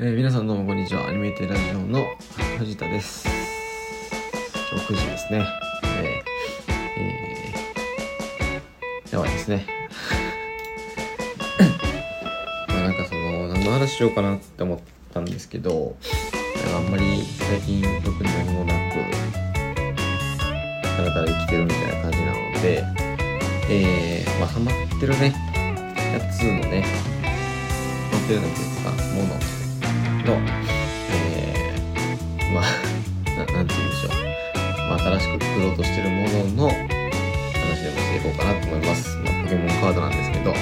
えー皆さんどうもこんにちは。アニメーテラジオの藤田です。今日9時ですね。えーえーやばいですね。まあなんかその何の話しようかなって思ったんですけどあんまり最近特に何もなくただただ生きてるみたいな感じなのでえー、まあハマってるね。やつのねハマってるなんていうかもの。の、えー、まあ、な なんて言うんでしょう。まあ、新しく作ろうとしてるものの話でもしていこうかなと思います。まあ、ポケモンカードなんですけど、はい。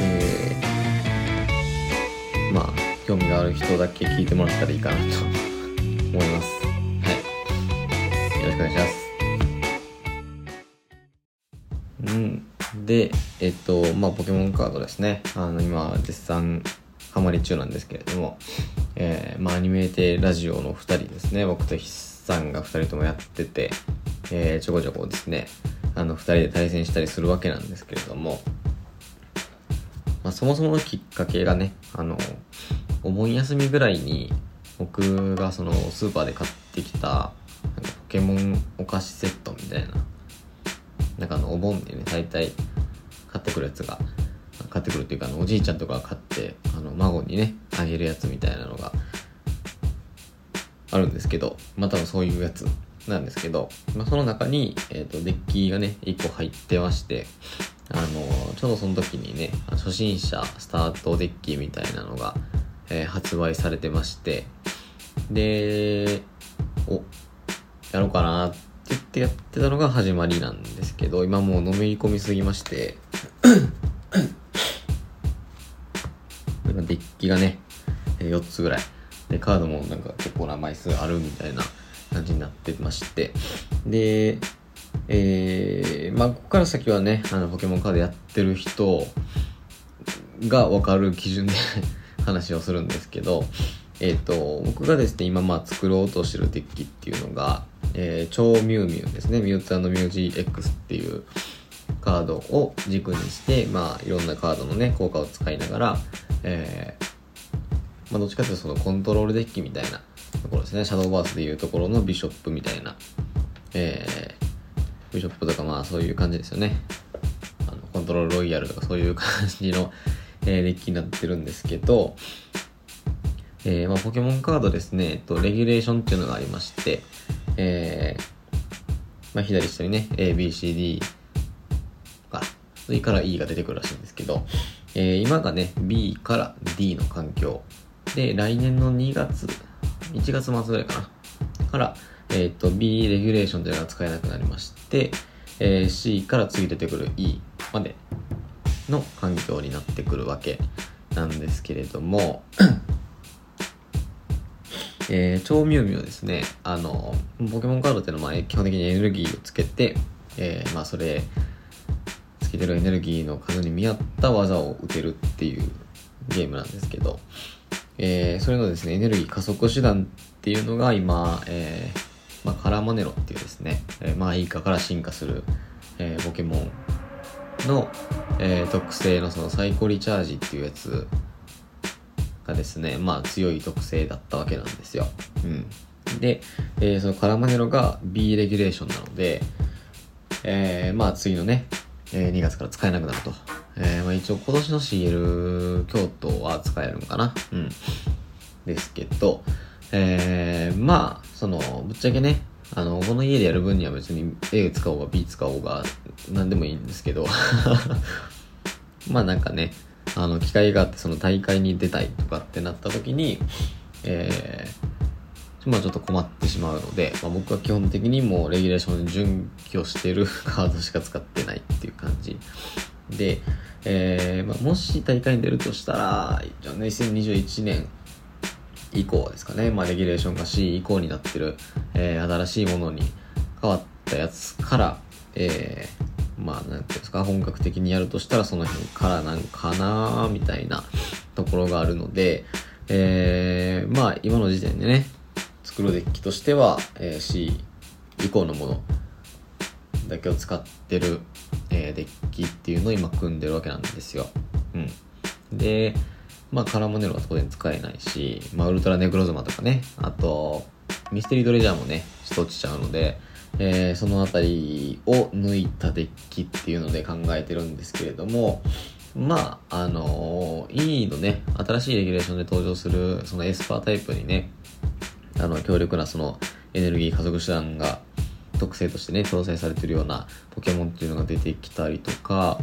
えー、まあ、興味がある人だけ聞いてもらったらいいかなと思います。はい。よろしくお願いします。うん。で、えっと、まあ、ポケモンカードですね。あの、今、絶賛、ハマり中なんですけれども、えー、まあ、アニメーテラジオの2人ですね。僕と筆さんが2人ともやってて、えー、ちょこちょこですね、あの、2人で対戦したりするわけなんですけれども、まあ、そもそものきっかけがね、あの、お盆休みぐらいに、僕がその、スーパーで買ってきた、ポケモンお菓子セットみたいな、なんかあの、お盆でね、大体買ってくるやつが、買ってくるっていうか、あの、おじいちゃんとかが買って、あの、孫にね、あげるやつみたいなのが、あるんですけど、まあ多分そういうやつなんですけど、まあその中に、えっ、と、デッキがね、1個入ってまして、あの、ちょうどその時にね、初心者スタートデッキみたいなのが、えー発売されてまして、で、お、やろうかなって言ってやってたのが始まりなんですけど、今もうのめり込みすぎまして、今デッキがね、4つぐらい。で、カードもなんか結構な枚数あるみたいな感じになってまして。で、えー、まあ、ここから先はね、あの、ポケモンカードやってる人がわかる基準で 話をするんですけど、えっ、と、僕がですね、今まあ作ろうとしてるデッキっていうのが、えー、超ミュウミュウですね、ミュウツミュウ GX っていうカードを軸にして、まあ、いろんなカードのね、効果を使いながら、えー、まあ、どっちかというとそのコントロールデッキみたいなところですね、シャドーバースでいうところのビショップみたいな、えー、ビショップとかまあそういう感じですよね。あの、コントロールロイヤルとかそういう感じの、えーデッキになってるんですけど、えーまあ、ポケモンカードですね、えっと、レギュレーションっていうのがありまして、えまあ、左下にね、A、B、C、D か、それから E が出てくるらしいんですけど、えー今がね、B から D の環境。で、来年の2月、1月末ぐらいかな。から、えっ、と、B レギュレーションというのが使えなくなりまして、えー C から次出てくる E までの環境になってくるわけなんですけれども、えー、超ミュウミュウですね。あの、ポケモンカードっていうのはまあ基本的にエネルギーをつけて、えーまあそれ、けてるエネルギーの数に見合った技を打てるっていうゲームなんですけど、えーそれのですね、エネルギー加速手段っていうのが今、えーまあ、カラマネロっていうですね、えーまあ、イカから進化する、えーポケモンの、えー特性のそのサイコリチャージっていうやつがですね、まあ強い特性だったわけなんですよ。うん。で、えーそのカラマネロが B レギュレーションなので、えーまあ次のね、えー2月から使えなくなると。えーまあ一応今年の CL 京都は使えるんかな？うん。ですけど、えーまあ、その、ぶっちゃけね、あの、この家でやる分には別に A 使おうが B 使おうが何でもいいんですけど、まあなんかね、あの、機会があってその大会に出たいとかってなった時に、えー、まあちょっと困ってしまうので、まあ、僕は基本的にもうレギュレーション準拠してる カードしか使ってないっていう感じ。で、えーまあ、もし大会に出るとしたら、一応ね、2021年以降ですかね、まあ、レギュレーションが C 以降になってる、えー新しいものに変わったやつから、えーまあ、なんていうんですか、本格的にやるとしたらその辺からなんかなみたいなところがあるので、えーまあ、今の時点でね、作るデッキとしては、えー C 以降のものだけを使ってる、えーデッキっていうのを今組んでるわけなんですよ。うん。で、まあ、カラモネロは当然使えないし、まあ、ウルトラネクロズマとかね、あと、ミステリードレジャーもね、ちょっとちちゃうので、えー、そのあたりを抜いたデッキっていうので考えてるんですけれども、まあ、あのー、いいのね、新しいレギュレーションで登場する、そのエスパータイプにね、あの、強力なそのエネルギー加速手段が特性としてね、搭載されてるようなポケモンっていうのが出てきたりとか、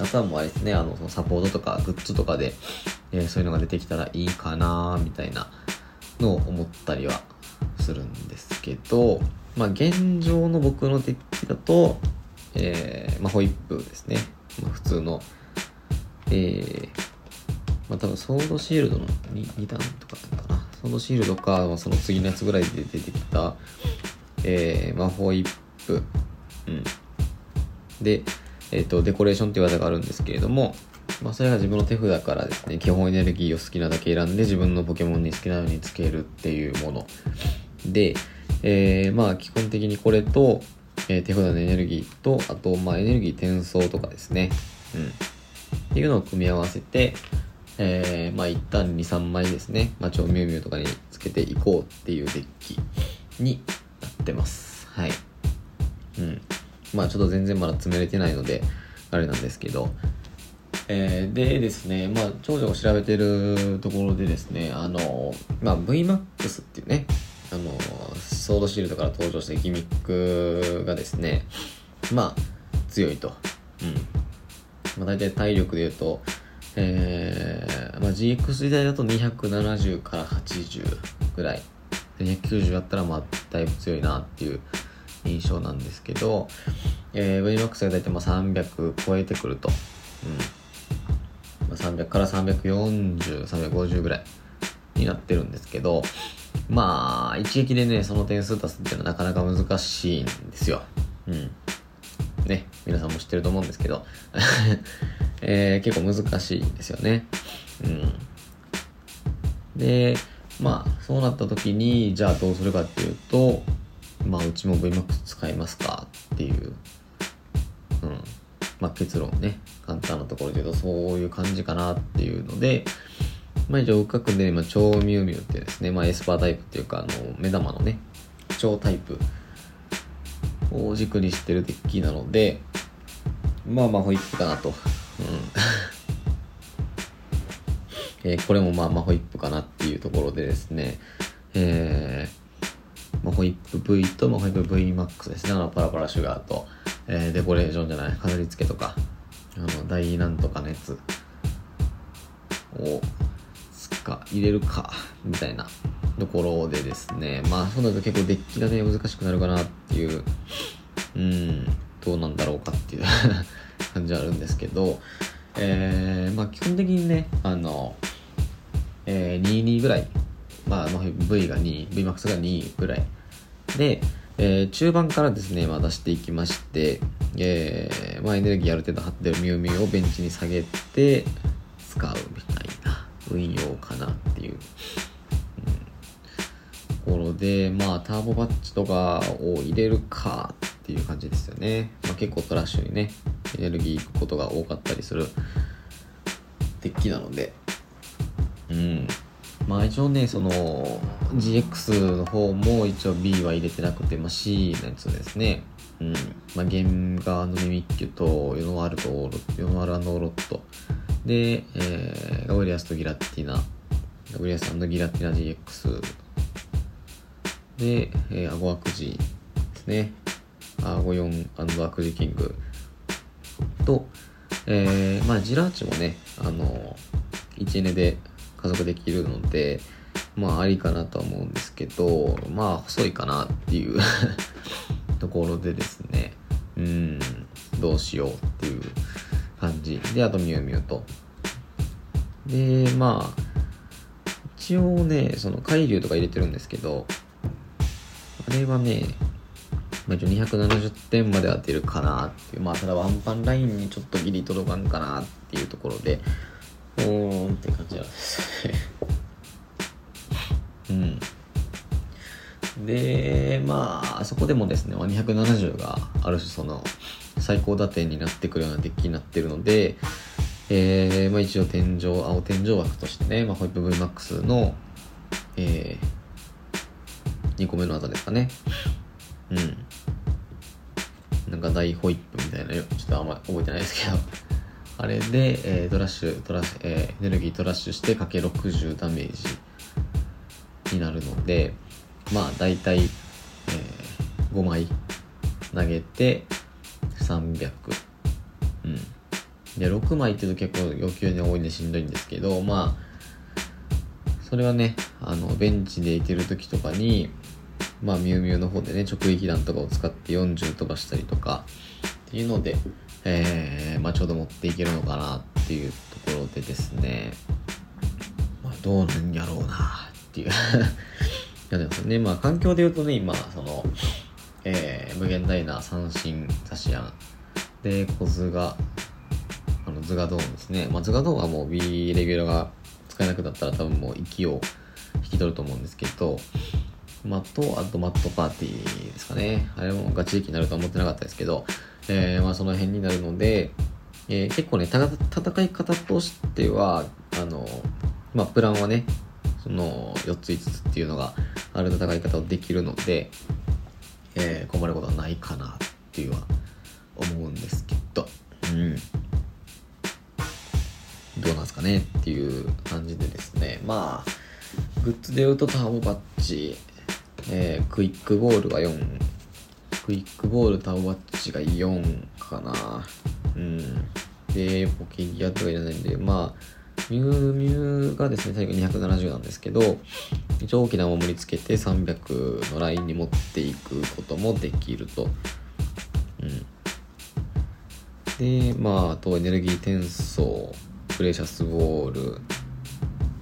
あとはもうあれですね、あの、そのサポートとかグッズとかで、えー、そういうのが出てきたらいいかなみたいなのを思ったりはするんですけど、まあ現状の僕のデッキだと、えー、まあホイップですね。まあ普通の、えー、まあ多分ソードシールドの 2, 2段とか。ソードシールドか、その次のやつぐらいで出てきた、えー、まあホイップ、うん。で、えっ、ー、と、デコレーションっていう技があるんですけれども、まあ、それが自分の手札からですね、基本エネルギーを好きなだけ選んで自分のポケモンに好きなようにつけるっていうもの。で、えー、まあ、基本的にこれと、えー、手札のエネルギーと、あと、まあ、エネルギー転送とかですね。うん。っていうのを組み合わせて、えー、まあ、一旦2、3枚ですね。まあ、超ミュウミュウとかにつけていこうっていうデッキになってます。はい。うん。まあちょっと全然まだ詰めれてないので、あれなんですけど、えー、でですね、まあ、長女を調べてるところでですね、あの、まあ、VMAX っていうね、あの、ソードシールドから登場したギミックがですね、まあ、強いと。うん。まあ、大体体力で言うと、えー、まあ、GX 時代だと270から80ぐらい。290あったら、まあ、だいぶ強いなっていう印象なんですけど、えー、VMAX が大体まあ300超えてくると、うんまあ、300から340、350ぐらいになってるんですけど、まあ、一撃でね、その点数出すっていうのはなかなか難しいんですよ。うん。ね、皆さんも知ってると思うんですけど、えー、結構難しいんですよね。うん。で、まあ、そうなった時に、じゃあどうするかっていうと、まあうちも VMAX 使いますかっていう、うん。まあ結論ね、簡単なところで言うとそういう感じかなっていうので、まあ一応、深くで、今、超ミュウミュウってですね、まあエスパータイプっていうか、あの、目玉のね、超タイプを軸にしてるデッキなので、まあまあホイップかなと。うん。えー、これもまあまあホイップかなっていうところでですね、えー、まあ、ホイップ V と、まあ、ホイップ VMAX ですね。あの、パラパラシュガーと、えー、デコレーションじゃない、飾り付けとか、あの、大なんとかのやつをつを、つか、入れるか、みたいなところでですね。まあ、そうなると結構デッキがね、難しくなるかなっていう、うん、どうなんだろうかっていう 感じはあるんですけど、えー、まあ、基本的にね、あの、えー、22ぐらいまあ、V が2、VMAX が2ぐらい。で、えー、中盤からですね、まあ、出していきまして、えー、まあ、エネルギーある程度張ってるミュウミュウをベンチに下げて、使うみたいな運用かなっていう、うん、ところで、まあ、ターボバッチとかを入れるかっていう感じですよね。まあ、結構トラッシュにね、エネルギーいくことが多かったりするデッキなので、うん。まあ一応ね、その GX の方も一応 B は入れてなくて、まあ C のやつですね。うん。まあゲンガーのミミッキュとヨノワールとヨノワールノーロット。で、えー、ガブリアスとギラティナ。ガブリアスギラティナ GX。で、えー、アゴアクジですね。アゴ4アクジキング。と、えー、まあジラーチもね、あの、1ネで加速できるので、まあありかなとは思うんですけど、まあ細いかなっていう ところでですね、うん、どうしようっていう感じ。で、あとミュウミュウと。で、まあ、一応ね、その海流とか入れてるんですけど、あれはね、まあ、一応270点まで当てるかなっていう、まあ、ただワンパンラインにちょっとギリ届かんかなっていうところで、おーんって感じなんですね うんでまあそこでもですね270がある種その最高打点になってくるようなデッキになってるのでえー、まあ一応天井、青天井枠としてね、まあホイップ VMAX の、えー、2個目の技ですかね。うん。なんか大ホイップみたいな、ちょっとあんまり覚えてないですけど、あれで、えー、トラッシュ、トラッシュ、えー、エネルギートラッシュしてかけ60ダメージになるので、まあ大体、えー、5枚投げて300。うん。で、6枚っていうと結構要求に多いんでしんどいんですけど、まあ、それはね、あの、ベンチでいてる時とかに、まあ、ミュウミュウの方でね、直撃弾とかを使って40飛ばしたりとか、っていうので、えー、まあ、ちょうど持っていけるのかなっていうところでですね、まあ、どうなんやろうなっていう いやでもね、まあ、環境で言うとね、今、その、えー、無限大な三振、ザシアン、で、小図が、あの、図画ドーンですね。まあ、図画ドーンはもう B レギュラーが使えなくなったら多分もう息を引き取ると思うんですけど、まあ、と、あとマットパーティーですかね。あれもガチ息になるとは思ってなかったですけど、えー、まあその辺になるので、えー、結構ね、戦い方としては、あの、まあプランはね、その4つ5つっていうのがある戦い方をできるので、えー、困ることはないかなっていうは思うんですけど、うん。どうなんすかねっていう感じでですね。まあ、グッズで言うとターボバッジ、えー、クイックボールが4、クイックボールターボバッジが4かな。うん。で、ポケギアとかいらないんで、まあ、ミュウミュウがですね、最後270なんですけど、一応大きな守りつけて300のラインに持っていくこともできると。うん。で、まあ、あとエネルギー転送、プレシャスボール、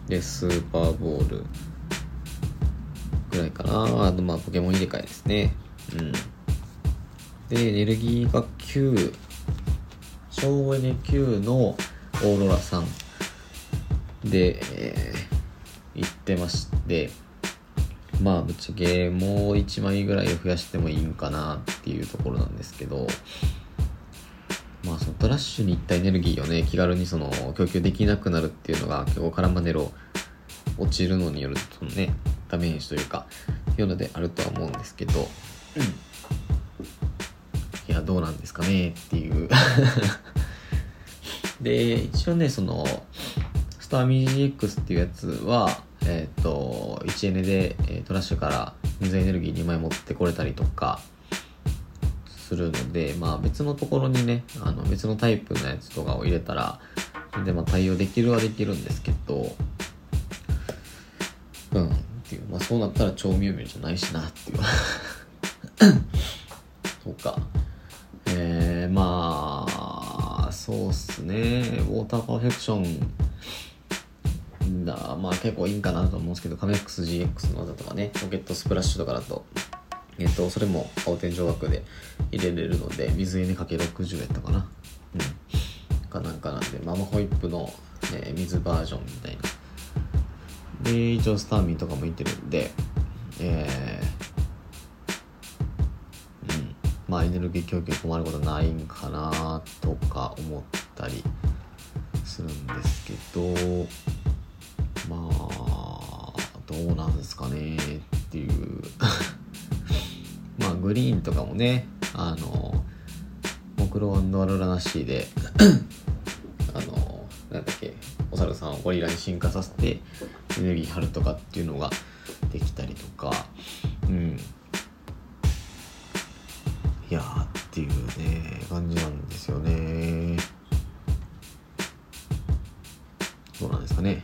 で、スーパーボール、ぐらいかな。あと、まあ、ポケモン入れ替えですね。うん。で、エネルギーが9、省エネ9のオーロラさんで、えー、行ってまして、まあ、ぶっちゃけもう1枚ぐらいを増やしてもいいんかなっていうところなんですけど、まあ、そのトラッシュにいったエネルギーをね、気軽にその供給できなくなるっていうのが結構カラマネロ落ちるのによるとね、ダメージというか、いうのであるとは思うんですけど、うん。いや、どうなんですかねっていう で、一応ね、その、スターミジ GX っていうやつは、えっ、ー、と、1エネで、えー、トラッシュから水エネルギー2枚持ってこれたりとか、するので、まあ別のところにね、あの別のタイプのやつとかを入れたら、でまあ対応できるはできるんですけど、うん、っていう、まあそうなったら超ミュウミュウじゃないしなっていう。そうか。えー、まあ、そうっすね。ウォーターパーフェクションだ、まあ結構いいんかなと思うんですけど、カメックス GX の技とかね、ロケットスプラッシュとかだと、えっと、それも青天井枠で入れれるので、水エネかけ60やったかな。うん。かなんかなんで、ママホイップの、ね、水バージョンみたいな。で、一応スターミンとかもいってるんで、えー、うん。まあエネルギー供給困ることないんかなとか思ったりするんですけ、どうなんですかねっていう まあ、グリーンとかもね、あの、木ロアルラナシーで あの、なんだっけ、お猿さんをゴリラに進化させて、エネルギー張るとかっていうのができたりとか、うん。いやーっていうね、感じなんですよね。どうなんですかね。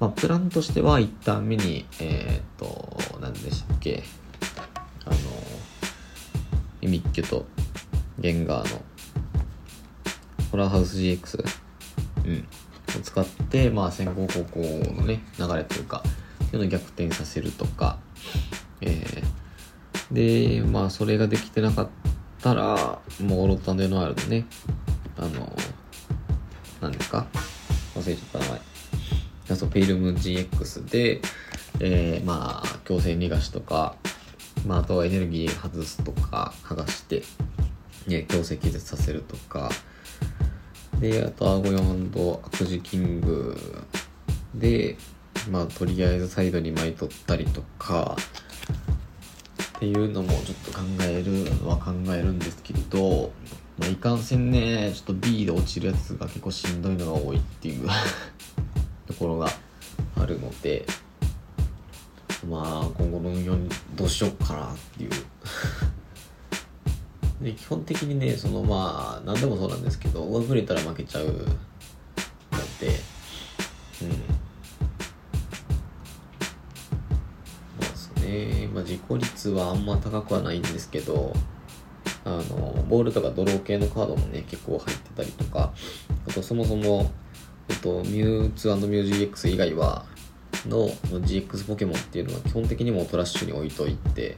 まあ、プランとしては一旦目に、えっ、ー、と、何でしたっけ、あの、ミミッキュとゲンガーのホラーハウス GX うん。を使ってまあ先行後攻のね流れというかっていうのを逆転させるとか。えー、でまあそれができてなかったらもうロッタンデノワールのね。あの何ですか。忘れちゃった名前。そうペイルム GX で、えー、まあ強制逃がしとか、まあ、あとはエネルギー外すとか剥がして、ね、強制気絶させるとか。であとアゴヨンアクジキングでまあとりあえずサイドに巻い取ったりとか。っていうのもちょっと考えるは考えるんですけど、まあ、いかんせんねちょっと B で落ちるやつが結構しんどいのが多いっていう。ところがあるのでまあ今後の運用にどうしようかなっていう。で基本的にねそのまあ何でもそうなんですけど上振れたら負けちゃうのでうん。まあですね。まあ自己率はあんま高くはないんですけどあのボールとかドロー系のカードもね結構入ってたりとかあとそもそもえっと、ミュウツーミュー GX 以外はの GX ポケモンっていうのは基本的にもトラッシュに置いといて、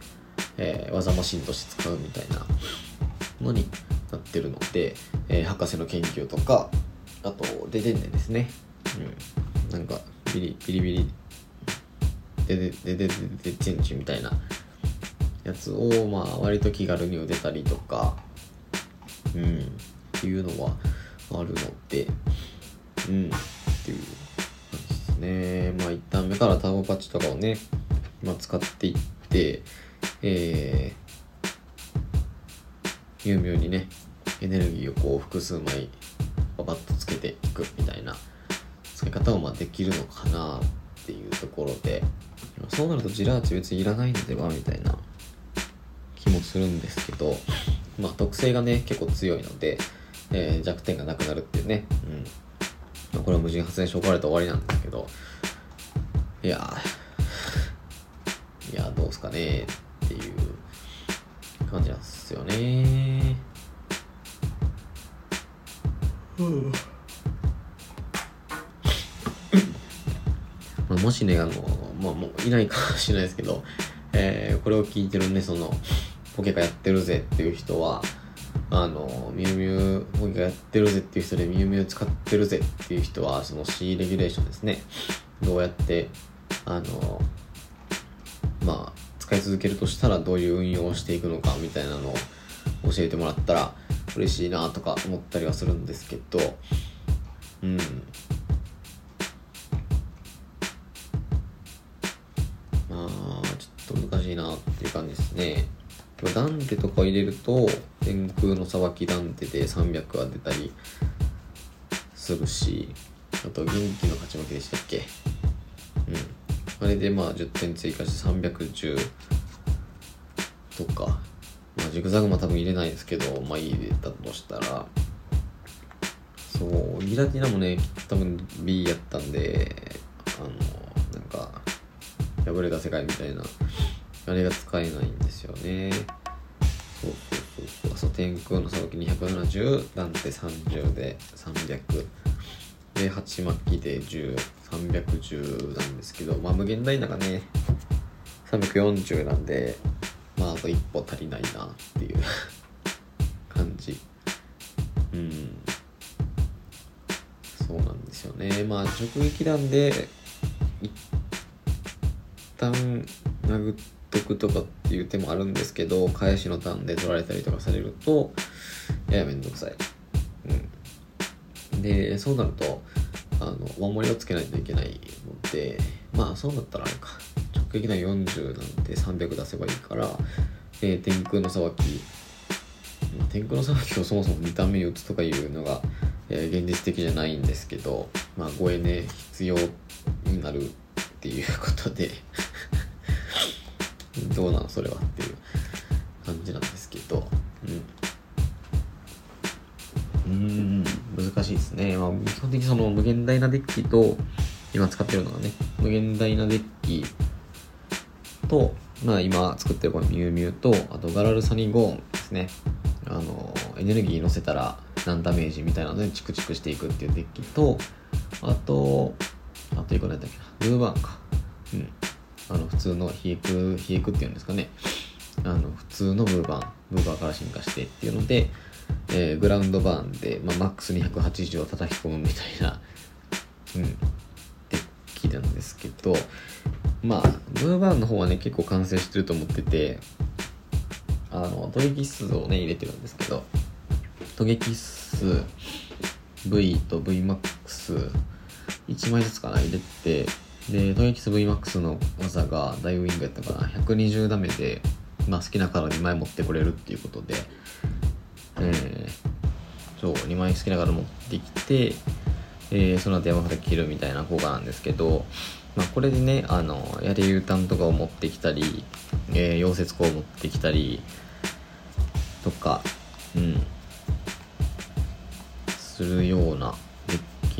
えー、技マシンとして使うみたいなのになってるので、えー、博士の研究とかあとデデンデですね、うん、なんかビリビリビリデデデデデデチェンチみたいなやつをまあ割と気軽に打てたりとかうんっていうのはあるのでうん。っていう感じですね。まあ一旦目からターボパッチとかをね、まあ、使っていってえー、ミュウミュウにねエネルギーをこう複数枚パパッとつけていくみたいな使い方をまあできるのかなっていうところでそうなるとジラーチ別にいらないのではみたいな気もするんですけどまあ特性がね結構強いので、えー、弱点がなくなるっていうね、これは無人発電所置かれて終わりなんですけど、いやいや、どうすかねっていう感じなんですよね。うん。まあ、もしね、あの、まあ、もういないかもしれないですけど、えー、これを聞いてるね、その、ポケカやってるぜっていう人は、あの、ミュウミュウ僕がやってるぜっていう人でミュウミュウ使ってるぜっていう人は、その C レギュレーションですね。どうやって、あの、まあ、使い続けるとしたらどういう運用をしていくのかみたいなのを教えてもらったら嬉しいなとか思ったりはするんですけど、うん。まあ、ちょっと難しいなっていう感じですね。ダンテとか入れると天空の裁きダンテで300は出たりするしあと元気の勝ち負けでしたっけ？うん。あれでまあ10点追加して310とか。まあジグザグも多分入れないですけどまあ入れたとしたら。そうギラティナもね多分 B やったんであのなんか破れた世界みたいなあれが使えないんですよね。そうそうそうそう。そう天空のさばき270ダンテ30で300で鉢巻きで10310なんですけどまあ無限大ながね340なんでまああと一歩足りないなっていう 感じ。うん。そうなんですよね。まあ直撃弾で一旦殴って得とかっていう手もあるんですけど返しのターンで取られたりとかされるとややめんどくさい、うん、でそうなるとあの守りをつけないといけないのでまあそうなったらあれか。直撃弾40なんて300出せばいいから、えー、天空のさばき天空のさばきをそもそも見た目に打つとかいうのが、えー、現実的じゃないんですけどまあ護衛ね必要になるっていうことで。どうなのそれはっていう感じなんですけど。うん。うん。難しいですね、まあ、基本的にその無限大なデッキと今使ってるのがね無限大なデッキと、まあ、今作ってるこのミュウミュウとあとガラルサニゴーンですね。あのエネルギー乗せたら何ダメージみたいなのでチクチクしていくっていうデッキとあとあと1個何だっけな。ブーバーンか。うん。あの普通のヒエクヒエクっていうんですかね。あの普通のブーバーンブーバーから進化してっていうので、えー、グラウンドバーンで、まあ、マックスに180を叩き込むみたいなうんデッキなんですけどまあブーバーンの方はね結構完成してると思っててあのトゲキ数をね入れてるんですけどトゲキ数 V と VMAX1 枚ずつかな入れてでトゲキス VMAX の技がダイウィングやったかな。120ダメで、まあ、好きなカード2枚持ってこれるっていうことで。えー、そう2枚好きなカード持ってきてえー、その後山札切るみたいな効果なんですけど、まあ、これでねあのやり U ターンとかを持ってきたり、えー、溶接工を持ってきたりとかうん。するような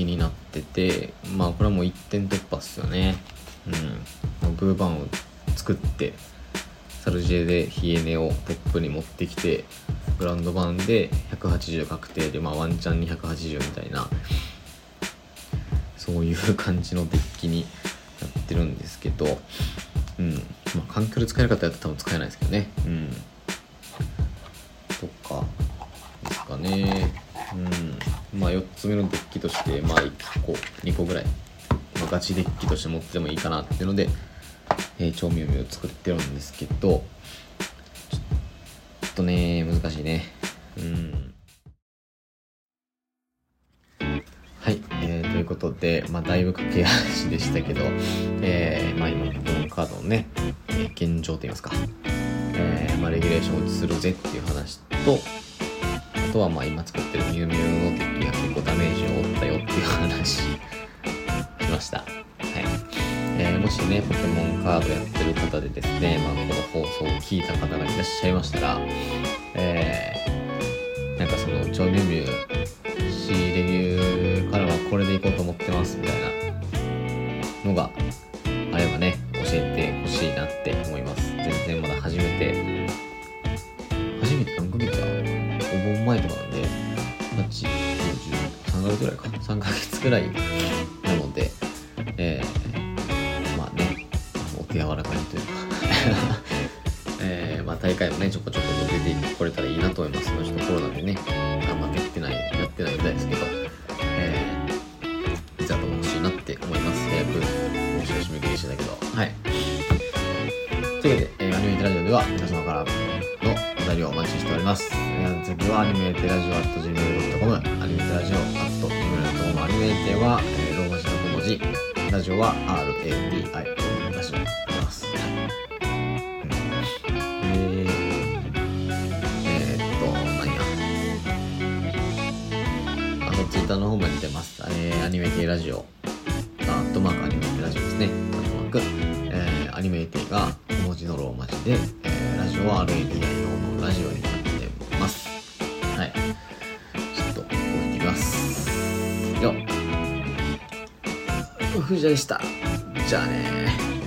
デッキになっててまあこれはもう1点突破っすよねうんブーバンを作ってサルジェでヒエネをトップに持ってきてグランド版で180確定でまあワンチャンに180みたいなそういう感じのデッキになってるんですけど、うん。まあ、環境で使える方やったら多分使えないですけどね。うん。とか、ですかね。あ、4つ目のデッキとして、まあ、1個、2個ぐらい、まあ、ガチデッキとして持ってもいいかなっていうので、えー、調味料を作ってるんですけど、ちょっとね、難しいね。うん。はい、えー、ということで、まあ、だいぶ駆け足でしたけど、えー、まあ、今、ポケモンカードのね、えー、現状といいますか、えー、まあ、レギュレーションをするぜっていう話と、あとは、まあ、今作ってるミュウミュウの構ダメージを負ったよっていう話しました。はい。えー、もしね、ポケモンカードやってる方でですね、まあ、この放送を聞いた方がいらっしゃいましたら、少ないは、えー、ローマ字の小文字、ラジオは RADIO ラジオになります。ターの方まで出ます。えー、アニメティラジオ、でした。じゃあね